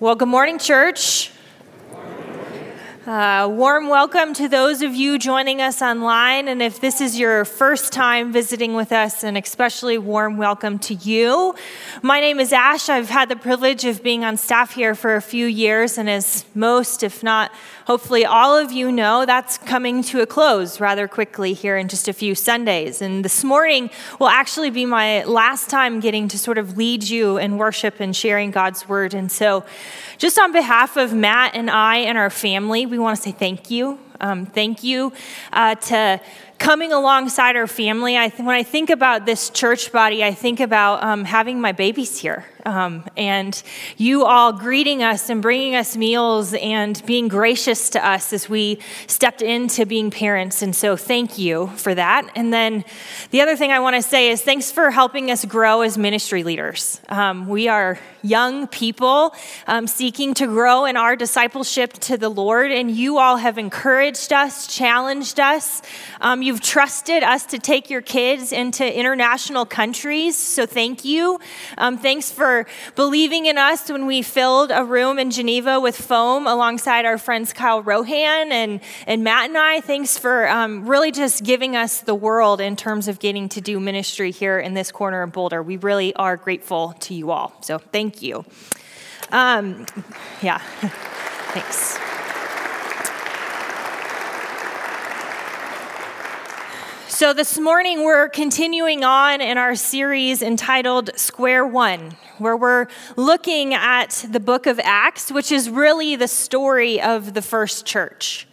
Well, good morning, church. Uh, warm welcome to those of you joining us online. And if this is your first time visiting with us, an especially warm welcome to you. My name is Ash. I've had the privilege of being on staff here for a few years. And as most, if not hopefully all of you know, that's coming to a close rather quickly here in just a few Sundays. And this morning will actually be my last time getting to sort of lead you in worship and sharing God's word. And so, just on behalf of Matt and I and our family, we want to say thank you. Um, thank you uh, to coming alongside our family. I th- when I think about this church body, I think about um, having my babies here um, and you all greeting us and bringing us meals and being gracious to us as we stepped into being parents. And so, thank you for that. And then the other thing I want to say is thanks for helping us grow as ministry leaders. Um, we are young people um, seeking to grow in our discipleship to the Lord, and you all have encouraged us, challenged us. You've trusted us to take your kids into international countries, so thank you. Um, thanks for believing in us when we filled a room in Geneva with foam alongside our friends Kyle Rohan and, and Matt and I. Thanks for um, really just giving us the world in terms of getting to do ministry here in this corner of Boulder. We really are grateful to you all. So Thank you. Um, yeah, thanks. So, this morning we're continuing on in our series entitled Square One, where we're looking at the book of Acts, which is really the story of the first church.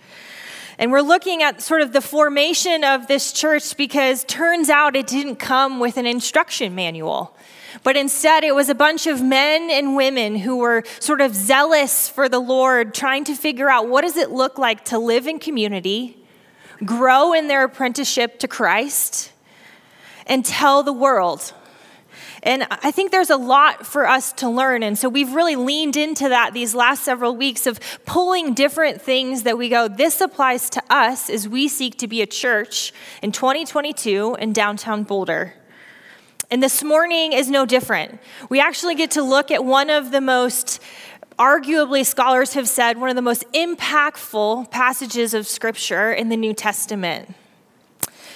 And we're looking at sort of the formation of this church because turns out it didn't come with an instruction manual. But instead, it was a bunch of men and women who were sort of zealous for the Lord, trying to figure out what does it look like to live in community, grow in their apprenticeship to Christ, and tell the world. And I think there's a lot for us to learn. And so we've really leaned into that these last several weeks of pulling different things that we go, this applies to us as we seek to be a church in 2022 in downtown Boulder. And this morning is no different. We actually get to look at one of the most, arguably, scholars have said, one of the most impactful passages of Scripture in the New Testament.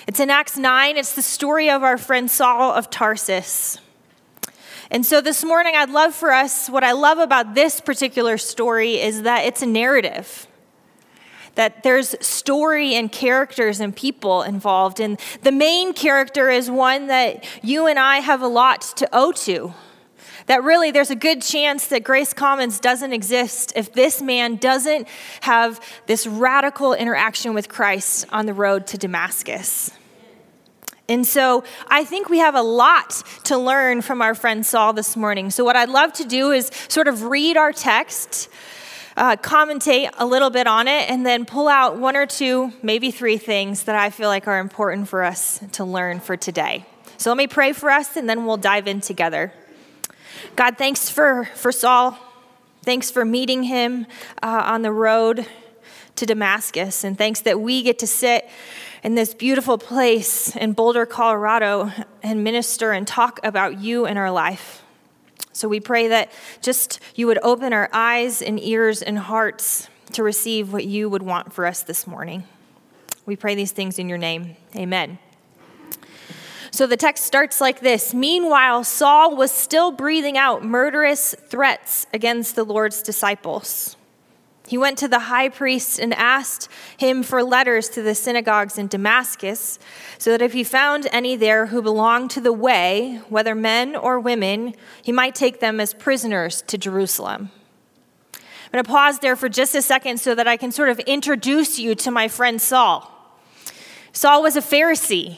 It's in Acts 9, it's the story of our friend Saul of Tarsus. And so this morning, I'd love for us, what I love about this particular story is that it's a narrative that there's story and characters and people involved. And the main character is one that you and I have a lot to owe to. That really, there's a good chance that Grace Commons doesn't exist if this man doesn't have this radical interaction with Christ on the road to Damascus. And so I think we have a lot to learn from our friend Saul this morning. So, what I'd love to do is sort of read our text uh, commentate a little bit on it, and then pull out one or two, maybe three things that I feel like are important for us to learn for today. So let me pray for us, and then we'll dive in together. God, thanks for, for Saul. Thanks for meeting him uh, on the road to Damascus. And thanks that we get to sit in this beautiful place in Boulder, Colorado, and minister and talk about you in our life. So we pray that just you would open our eyes and ears and hearts to receive what you would want for us this morning. We pray these things in your name. Amen. So the text starts like this Meanwhile, Saul was still breathing out murderous threats against the Lord's disciples. He went to the high priest and asked him for letters to the synagogues in Damascus, so that if he found any there who belonged to the way, whether men or women, he might take them as prisoners to Jerusalem. I'm going to pause there for just a second so that I can sort of introduce you to my friend Saul. Saul was a Pharisee.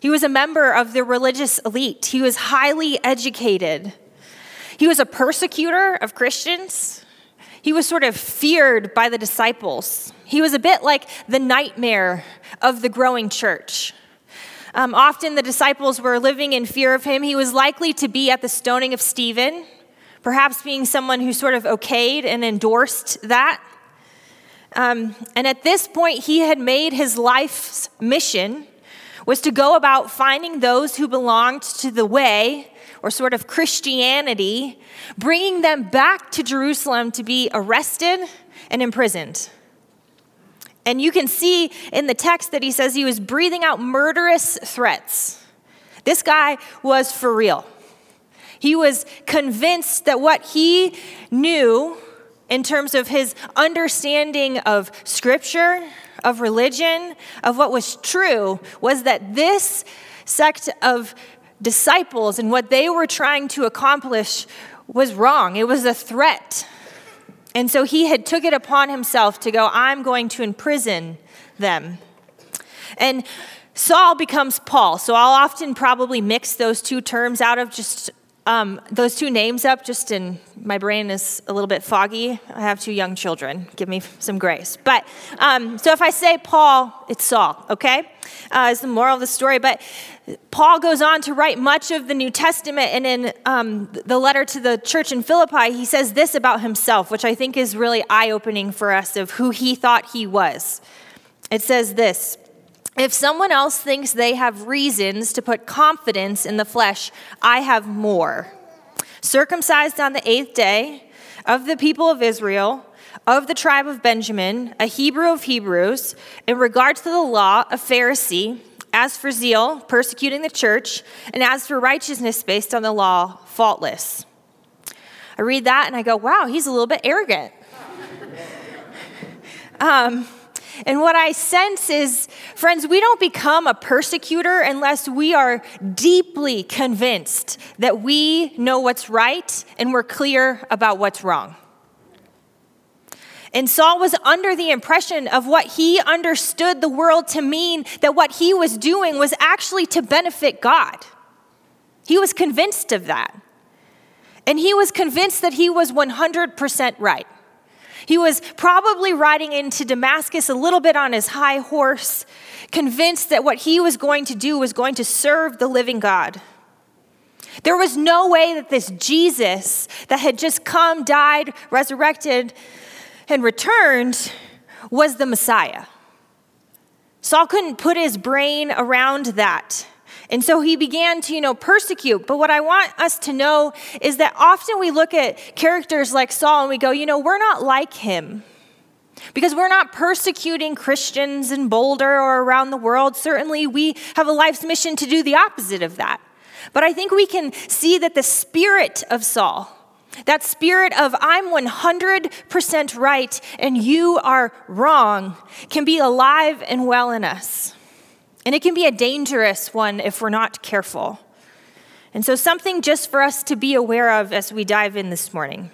He was a member of the religious elite. He was highly educated. He was a persecutor of Christians. He was sort of feared by the disciples. He was a bit like the nightmare of the growing church. Um, often the disciples were living in fear of him. He was likely to be at the stoning of Stephen, perhaps being someone who sort of okayed and endorsed that. Um, and at this point, he had made his life's mission was to go about finding those who belonged to the way or sort of Christianity, bringing them back to Jerusalem to be arrested and imprisoned. And you can see in the text that he says he was breathing out murderous threats. This guy was for real. He was convinced that what he knew in terms of his understanding of scripture, of religion, of what was true, was that this sect of disciples and what they were trying to accomplish was wrong. It was a threat. And so he had took it upon himself to go, I'm going to imprison them. And Saul becomes Paul. So I'll often probably mix those two terms out of just um, those two names up just in my brain is a little bit foggy. I have two young children. Give me some grace. But um, so if I say Paul, it's Saul, okay? Uh, is the moral of the story. But Paul goes on to write much of the New Testament, and in um, the letter to the church in Philippi, he says this about himself, which I think is really eye opening for us of who he thought he was. It says this if someone else thinks they have reasons to put confidence in the flesh, I have more. Circumcised on the eighth day, of the people of Israel, of the tribe of Benjamin, a Hebrew of Hebrews, in regard to the law, a Pharisee, as for zeal, persecuting the church, and as for righteousness based on the law, faultless. I read that and I go, wow, he's a little bit arrogant. um, and what I sense is, friends, we don't become a persecutor unless we are deeply convinced that we know what's right and we're clear about what's wrong. And Saul was under the impression of what he understood the world to mean, that what he was doing was actually to benefit God. He was convinced of that. And he was convinced that he was 100% right. He was probably riding into Damascus a little bit on his high horse, convinced that what he was going to do was going to serve the living God. There was no way that this Jesus that had just come, died, resurrected, and returned was the Messiah. Saul couldn't put his brain around that. And so he began to, you know, persecute. But what I want us to know is that often we look at characters like Saul and we go, you know, we're not like him. Because we're not persecuting Christians in Boulder or around the world. Certainly, we have a life's mission to do the opposite of that. But I think we can see that the spirit of Saul, that spirit of I'm 100% right and you are wrong, can be alive and well in us. And it can be a dangerous one if we're not careful. And so, something just for us to be aware of as we dive in this morning.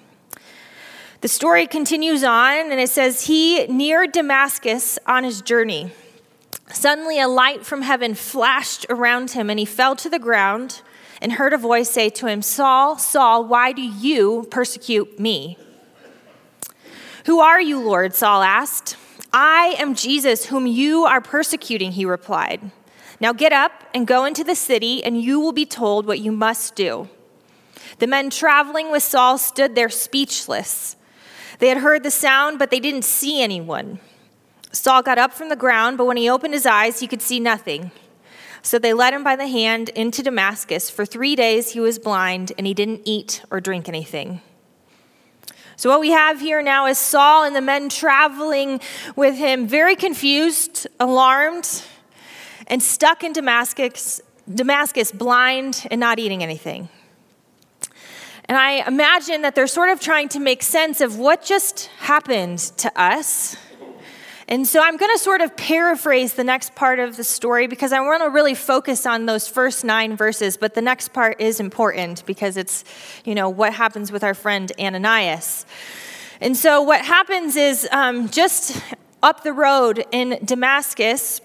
The story continues on, and it says, He neared Damascus on his journey. Suddenly, a light from heaven flashed around him, and he fell to the ground and heard a voice say to him, Saul, Saul, why do you persecute me? Who are you, Lord? Saul asked. I am Jesus, whom you are persecuting, he replied. Now get up and go into the city, and you will be told what you must do. The men traveling with Saul stood there speechless. They had heard the sound, but they didn't see anyone. Saul got up from the ground, but when he opened his eyes, he could see nothing. So they led him by the hand into Damascus. For three days he was blind, and he didn't eat or drink anything. So, what we have here now is Saul and the men traveling with him, very confused, alarmed, and stuck in Damascus, Damascus blind and not eating anything. And I imagine that they're sort of trying to make sense of what just happened to us and so I'm going to sort of paraphrase the next part of the story because I want to really focus on those first nine verses, but the next part is important because it's, you know, what happens with our friend Ananias. And so what happens is um, just up the road in Damascus,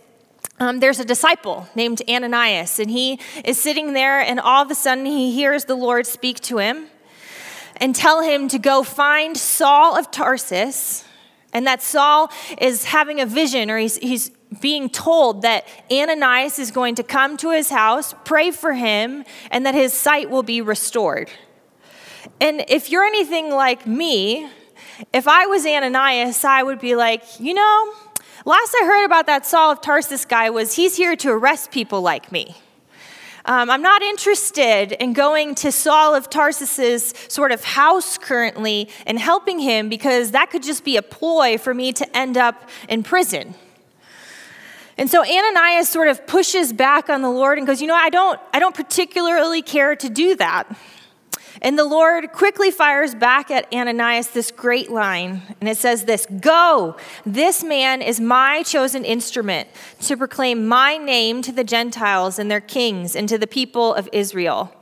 um, there's a disciple named Ananias, and he is sitting there, and all of a sudden he hears the Lord speak to him and tell him to go find Saul of Tarsus and that Saul is having a vision, or he's, he's being told that Ananias is going to come to his house, pray for him, and that his sight will be restored. And if you're anything like me, if I was Ananias, I would be like, you know, Last I heard about that Saul of Tarsus guy was he's here to arrest people like me. Um, I'm not interested in going to Saul of Tarsus's sort of house currently and helping him because that could just be a ploy for me to end up in prison. And so Ananias sort of pushes back on the Lord and goes, "You know, I don't I don't particularly care to do that." And the Lord quickly fires back at Ananias this great line, and it says this Go, this man is my chosen instrument to proclaim my name to the Gentiles and their kings and to the people of Israel.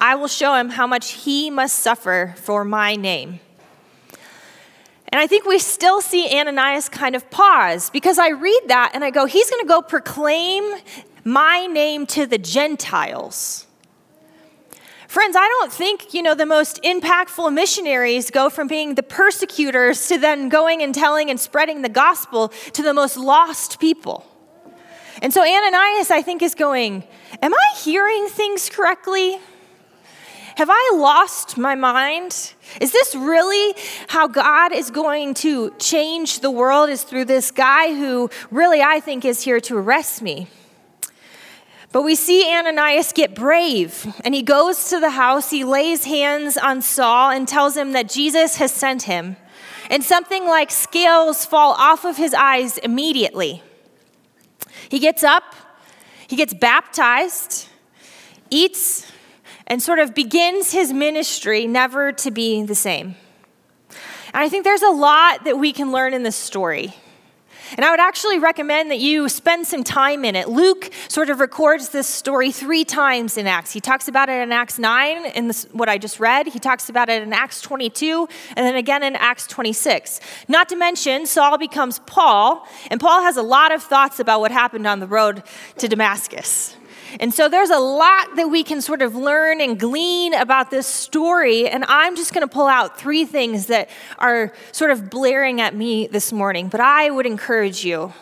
I will show him how much he must suffer for my name. And I think we still see Ananias kind of pause because I read that and I go, He's going to go proclaim my name to the Gentiles. Friends, I don't think, you know, the most impactful missionaries go from being the persecutors to then going and telling and spreading the gospel to the most lost people. And so Ananias, I think, is going, Am I hearing things correctly? Have I lost my mind? Is this really how God is going to change the world? Is through this guy who really I think is here to arrest me? But we see Ananias get brave, and he goes to the house, he lays hands on Saul and tells him that Jesus has sent him. And something like scales fall off of his eyes immediately. He gets up, he gets baptized, eats, and sort of begins his ministry never to be the same. And I think there's a lot that we can learn in this story. And I would actually recommend that you spend some time in it. Luke sort of records this story three times in Acts. He talks about it in Acts 9, in this, what I just read. He talks about it in Acts 22, and then again in Acts 26. Not to mention, Saul becomes Paul, and Paul has a lot of thoughts about what happened on the road to Damascus. And so there's a lot that we can sort of learn and glean about this story. And I'm just going to pull out three things that are sort of blaring at me this morning. But I would encourage you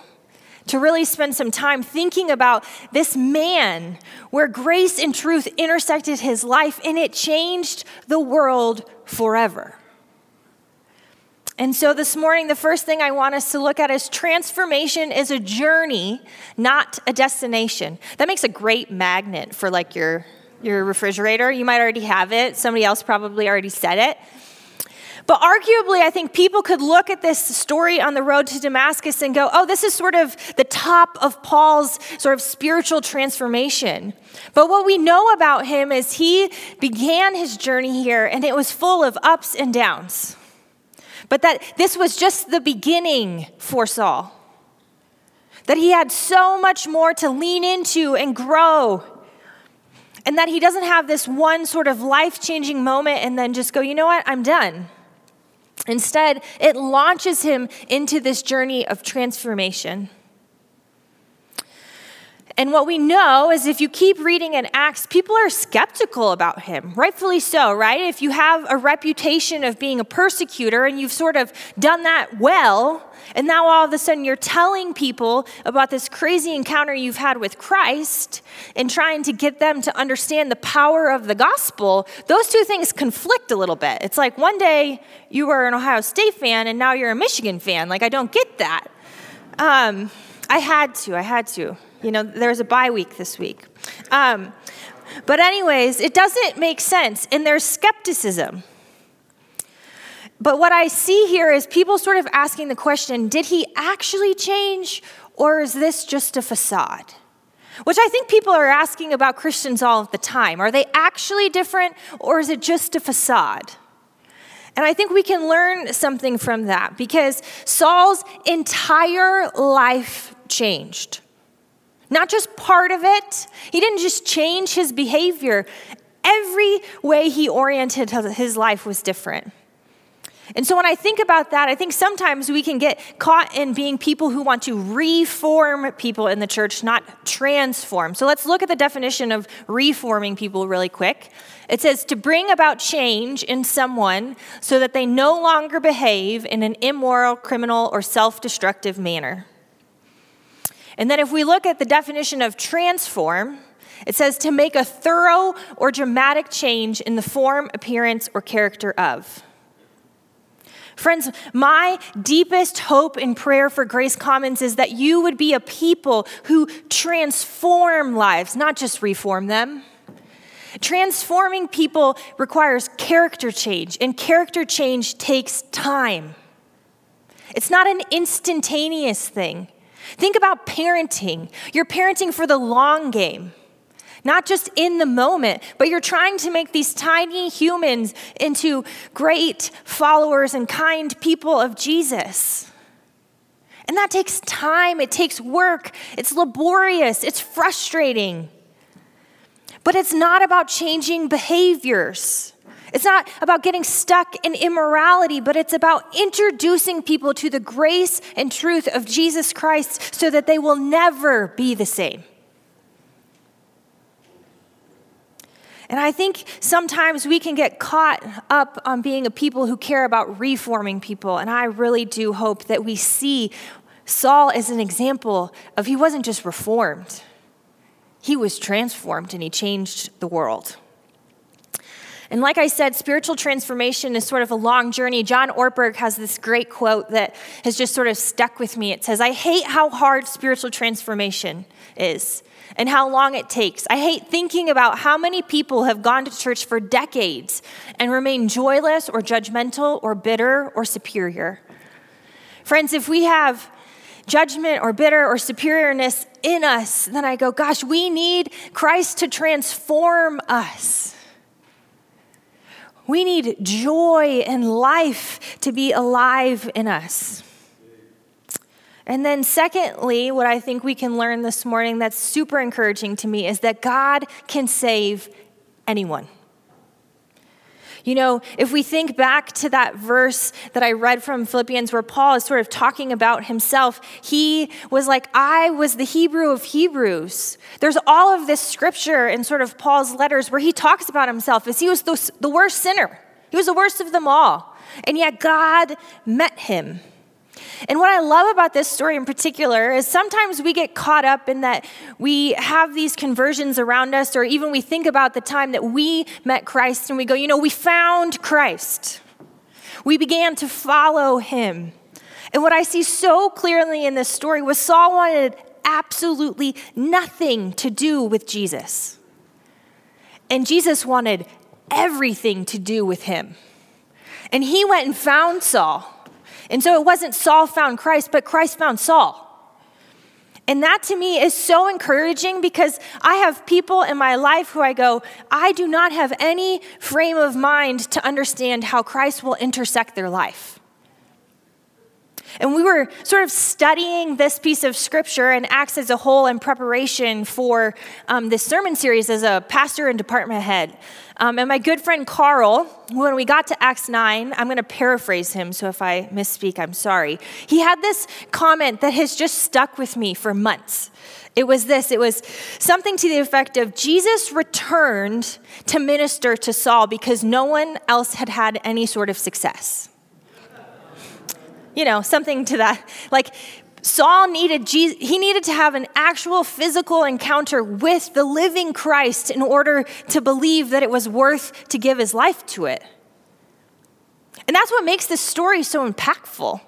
to really spend some time thinking about this man where grace and truth intersected his life and it changed the world forever. And so this morning, the first thing I want us to look at is transformation is a journey, not a destination. That makes a great magnet for like your, your refrigerator. You might already have it, somebody else probably already said it. But arguably, I think people could look at this story on the road to Damascus and go, oh, this is sort of the top of Paul's sort of spiritual transformation. But what we know about him is he began his journey here and it was full of ups and downs but that this was just the beginning for Saul. That he had so much more to lean into and grow. And that he doesn't have this one sort of life changing moment and then just go, you know what, I'm done. Instead, it launches him into this journey of transformation. And what we know is if you keep reading in Acts, people are skeptical about him, rightfully so, right? If you have a reputation of being a persecutor and you've sort of done that well, and now all of a sudden you're telling people about this crazy encounter you've had with Christ and trying to get them to understand the power of the gospel, those two things conflict a little bit. It's like one day you were an Ohio State fan and now you're a Michigan fan. Like, I don't get that. Um, I had to, I had to. You know, there's a bye week this week. Um, but, anyways, it doesn't make sense, and there's skepticism. But what I see here is people sort of asking the question did he actually change, or is this just a facade? Which I think people are asking about Christians all of the time. Are they actually different, or is it just a facade? And I think we can learn something from that because Saul's entire life changed. Not just part of it. He didn't just change his behavior. Every way he oriented his life was different. And so when I think about that, I think sometimes we can get caught in being people who want to reform people in the church, not transform. So let's look at the definition of reforming people really quick. It says to bring about change in someone so that they no longer behave in an immoral, criminal, or self destructive manner. And then if we look at the definition of transform, it says to make a thorough or dramatic change in the form, appearance, or character of. Friends, my deepest hope and prayer for Grace Commons is that you would be a people who transform lives, not just reform them. Transforming people requires character change, and character change takes time. It's not an instantaneous thing. Think about parenting. You're parenting for the long game, not just in the moment, but you're trying to make these tiny humans into great followers and kind people of Jesus. And that takes time, it takes work, it's laborious, it's frustrating. But it's not about changing behaviors. It's not about getting stuck in immorality, but it's about introducing people to the grace and truth of Jesus Christ so that they will never be the same. And I think sometimes we can get caught up on being a people who care about reforming people. And I really do hope that we see Saul as an example of he wasn't just reformed, he was transformed and he changed the world. And like I said, spiritual transformation is sort of a long journey. John Ortberg has this great quote that has just sort of stuck with me. It says, I hate how hard spiritual transformation is and how long it takes. I hate thinking about how many people have gone to church for decades and remain joyless or judgmental or bitter or superior. Friends, if we have judgment or bitter or superiorness in us, then I go, gosh, we need Christ to transform us. We need joy and life to be alive in us. And then, secondly, what I think we can learn this morning that's super encouraging to me is that God can save anyone. You know, if we think back to that verse that I read from Philippians where Paul is sort of talking about himself, he was like, I was the Hebrew of Hebrews. There's all of this scripture in sort of Paul's letters where he talks about himself as he was the, the worst sinner. He was the worst of them all. And yet God met him. And what I love about this story in particular is sometimes we get caught up in that we have these conversions around us, or even we think about the time that we met Christ and we go, you know, we found Christ. We began to follow him. And what I see so clearly in this story was Saul wanted absolutely nothing to do with Jesus. And Jesus wanted everything to do with him. And he went and found Saul. And so it wasn't Saul found Christ, but Christ found Saul. And that to me is so encouraging because I have people in my life who I go, I do not have any frame of mind to understand how Christ will intersect their life. And we were sort of studying this piece of scripture and Acts as a whole in preparation for um, this sermon series as a pastor and department head. Um, and my good friend Carl, when we got to Acts 9, I'm going to paraphrase him, so if I misspeak, I'm sorry. He had this comment that has just stuck with me for months. It was this it was something to the effect of Jesus returned to minister to Saul because no one else had had any sort of success you know, something to that. Like, Saul needed Jesus, he needed to have an actual physical encounter with the living Christ in order to believe that it was worth to give his life to it. And that's what makes this story so impactful.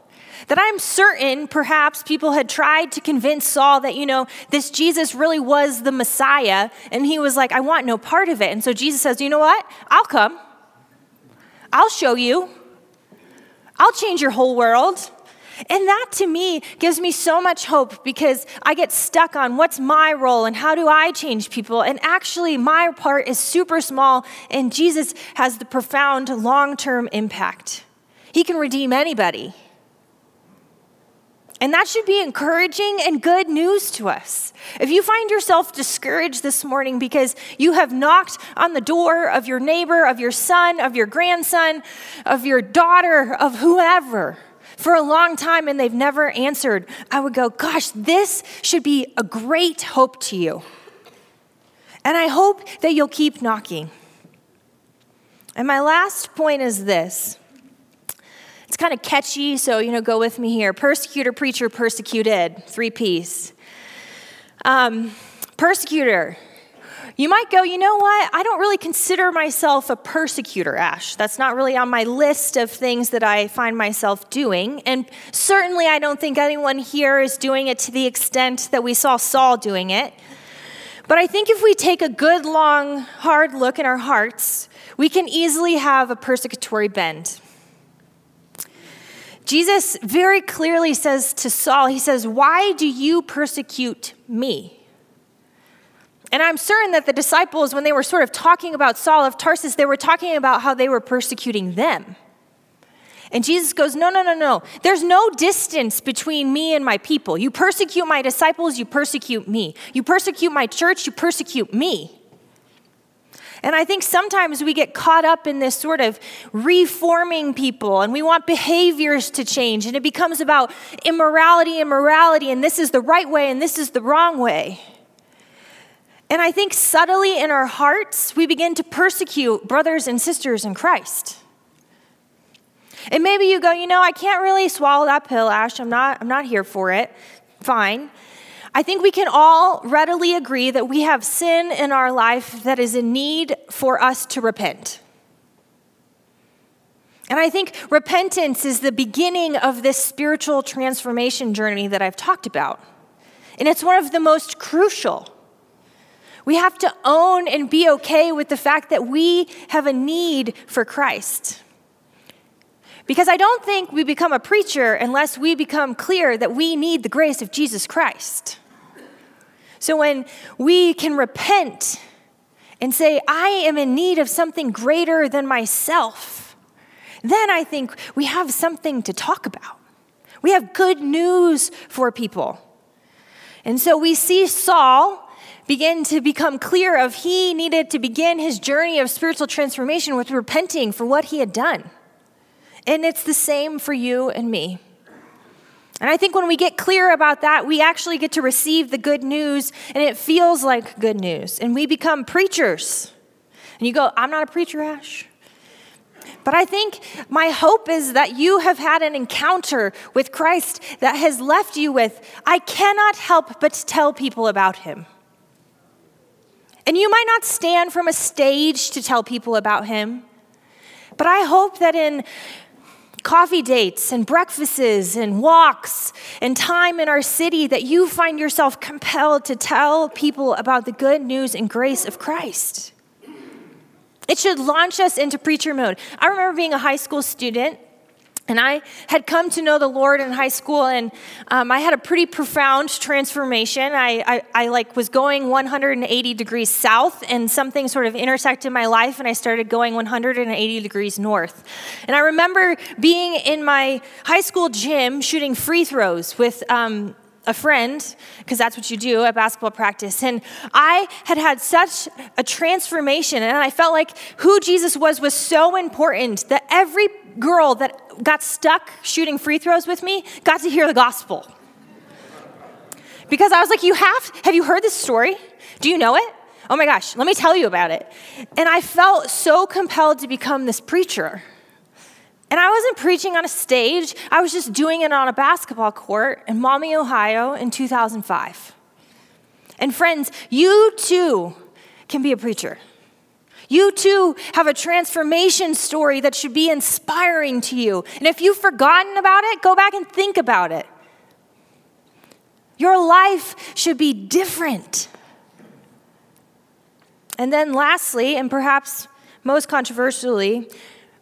That I'm certain perhaps people had tried to convince Saul that, you know, this Jesus really was the Messiah. And he was like, I want no part of it. And so Jesus says, You know what? I'll come. I'll show you. I'll change your whole world. And that to me gives me so much hope because I get stuck on what's my role and how do I change people. And actually, my part is super small, and Jesus has the profound long term impact. He can redeem anybody. And that should be encouraging and good news to us. If you find yourself discouraged this morning because you have knocked on the door of your neighbor, of your son, of your grandson, of your daughter, of whoever for a long time and they've never answered, I would go, Gosh, this should be a great hope to you. And I hope that you'll keep knocking. And my last point is this it's kind of catchy, so, you know, go with me here. Persecutor, preacher, persecuted. Three P's. Um, persecutor. You might go, you know what? I don't really consider myself a persecutor, Ash. That's not really on my list of things that I find myself doing. And certainly, I don't think anyone here is doing it to the extent that we saw Saul doing it. But I think if we take a good, long, hard look in our hearts, we can easily have a persecutory bend. Jesus very clearly says to Saul, He says, Why do you persecute me? And I'm certain that the disciples, when they were sort of talking about Saul of Tarsus, they were talking about how they were persecuting them. And Jesus goes, No, no, no, no. There's no distance between me and my people. You persecute my disciples, you persecute me. You persecute my church, you persecute me. And I think sometimes we get caught up in this sort of reforming people and we want behaviors to change. And it becomes about immorality and morality, and this is the right way and this is the wrong way. And I think subtly in our hearts, we begin to persecute brothers and sisters in Christ. And maybe you go, you know, I can't really swallow that pill, Ash. I'm not, I'm not here for it. Fine. I think we can all readily agree that we have sin in our life that is in need for us to repent. And I think repentance is the beginning of this spiritual transformation journey that I've talked about. And it's one of the most crucial. We have to own and be okay with the fact that we have a need for Christ. Because I don't think we become a preacher unless we become clear that we need the grace of Jesus Christ. So when we can repent and say, I am in need of something greater than myself, then I think we have something to talk about. We have good news for people. And so we see Saul begin to become clear of he needed to begin his journey of spiritual transformation with repenting for what he had done. And it's the same for you and me. And I think when we get clear about that, we actually get to receive the good news, and it feels like good news. And we become preachers. And you go, I'm not a preacher, Ash. But I think my hope is that you have had an encounter with Christ that has left you with, I cannot help but tell people about him. And you might not stand from a stage to tell people about him, but I hope that in coffee dates and breakfasts and walks and time in our city that you find yourself compelled to tell people about the good news and grace of Christ. It should launch us into preacher mode. I remember being a high school student and I had come to know the Lord in high school, and um, I had a pretty profound transformation. I, I, I, like was going 180 degrees south, and something sort of intersected my life, and I started going 180 degrees north. And I remember being in my high school gym shooting free throws with um, a friend, because that's what you do at basketball practice. And I had had such a transformation, and I felt like who Jesus was was so important that every girl that got stuck shooting free throws with me got to hear the gospel. Because I was like, You have, have you heard this story? Do you know it? Oh my gosh, let me tell you about it. And I felt so compelled to become this preacher. And I wasn't preaching on a stage, I was just doing it on a basketball court in Maumee, Ohio in 2005. And friends, you too can be a preacher. You too have a transformation story that should be inspiring to you. And if you've forgotten about it, go back and think about it. Your life should be different. And then, lastly, and perhaps most controversially,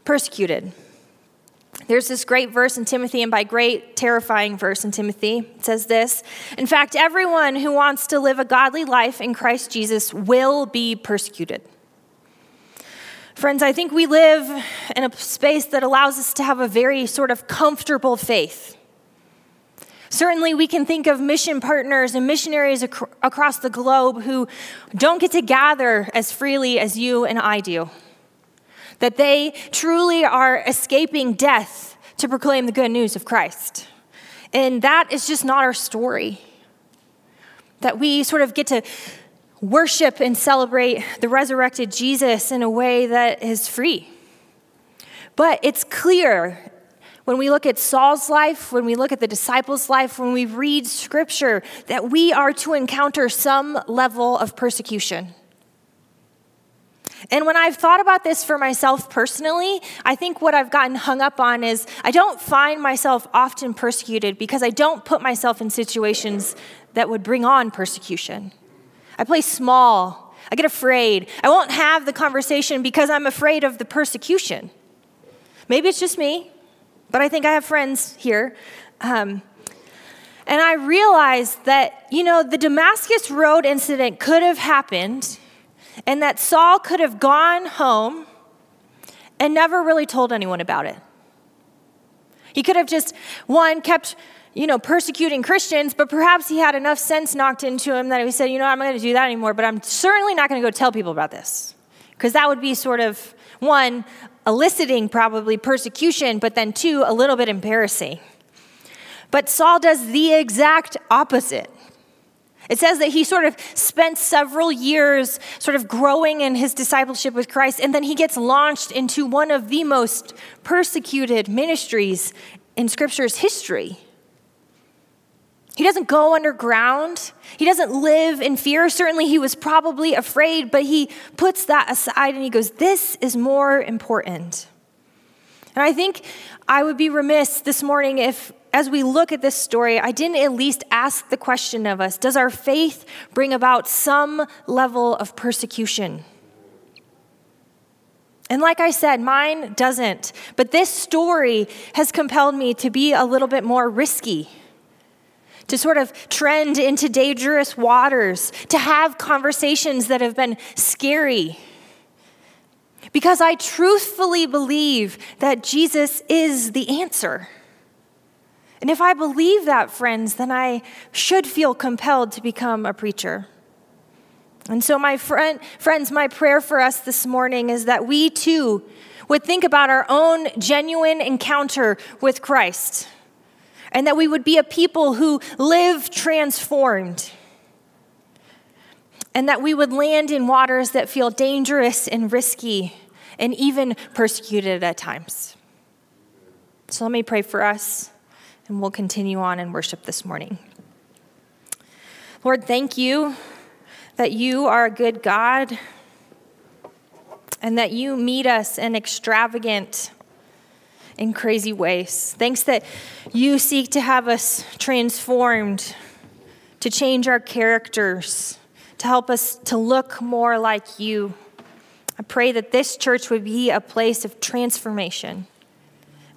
persecuted. There's this great verse in Timothy, and by great, terrifying verse in Timothy. It says this In fact, everyone who wants to live a godly life in Christ Jesus will be persecuted. Friends, I think we live in a space that allows us to have a very sort of comfortable faith. Certainly, we can think of mission partners and missionaries ac- across the globe who don't get to gather as freely as you and I do. That they truly are escaping death to proclaim the good news of Christ. And that is just not our story. That we sort of get to worship and celebrate the resurrected Jesus in a way that is free. But it's clear when we look at Saul's life, when we look at the disciples' life, when we read scripture, that we are to encounter some level of persecution. And when I've thought about this for myself personally, I think what I've gotten hung up on is I don't find myself often persecuted because I don't put myself in situations that would bring on persecution. I play small. I get afraid. I won't have the conversation because I'm afraid of the persecution. Maybe it's just me, but I think I have friends here. Um, and I realized that, you know, the Damascus Road incident could have happened and that Saul could have gone home and never really told anyone about it. He could have just, one, kept, you know, persecuting Christians, but perhaps he had enough sense knocked into him that he said, you know, I'm not going to do that anymore, but I'm certainly not going to go tell people about this. Because that would be sort of, one, eliciting probably persecution, but then two, a little bit embarrassing. But Saul does the exact opposite. It says that he sort of spent several years sort of growing in his discipleship with Christ, and then he gets launched into one of the most persecuted ministries in Scripture's history. He doesn't go underground. He doesn't live in fear. Certainly, he was probably afraid, but he puts that aside and he goes, This is more important. And I think I would be remiss this morning if as we look at this story, I didn't at least ask the question of us Does our faith bring about some level of persecution? And like I said, mine doesn't. But this story has compelled me to be a little bit more risky, to sort of trend into dangerous waters, to have conversations that have been scary. Because I truthfully believe that Jesus is the answer. And if I believe that, friends, then I should feel compelled to become a preacher. And so, my friend, friends, my prayer for us this morning is that we too would think about our own genuine encounter with Christ and that we would be a people who live transformed and that we would land in waters that feel dangerous and risky and even persecuted at times. So, let me pray for us and we'll continue on in worship this morning. Lord, thank you that you are a good God and that you meet us in extravagant and crazy ways. Thanks that you seek to have us transformed, to change our characters, to help us to look more like you. I pray that this church would be a place of transformation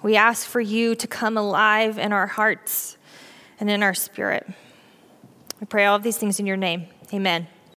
we ask for you to come alive in our hearts and in our spirit. We pray all of these things in your name. Amen.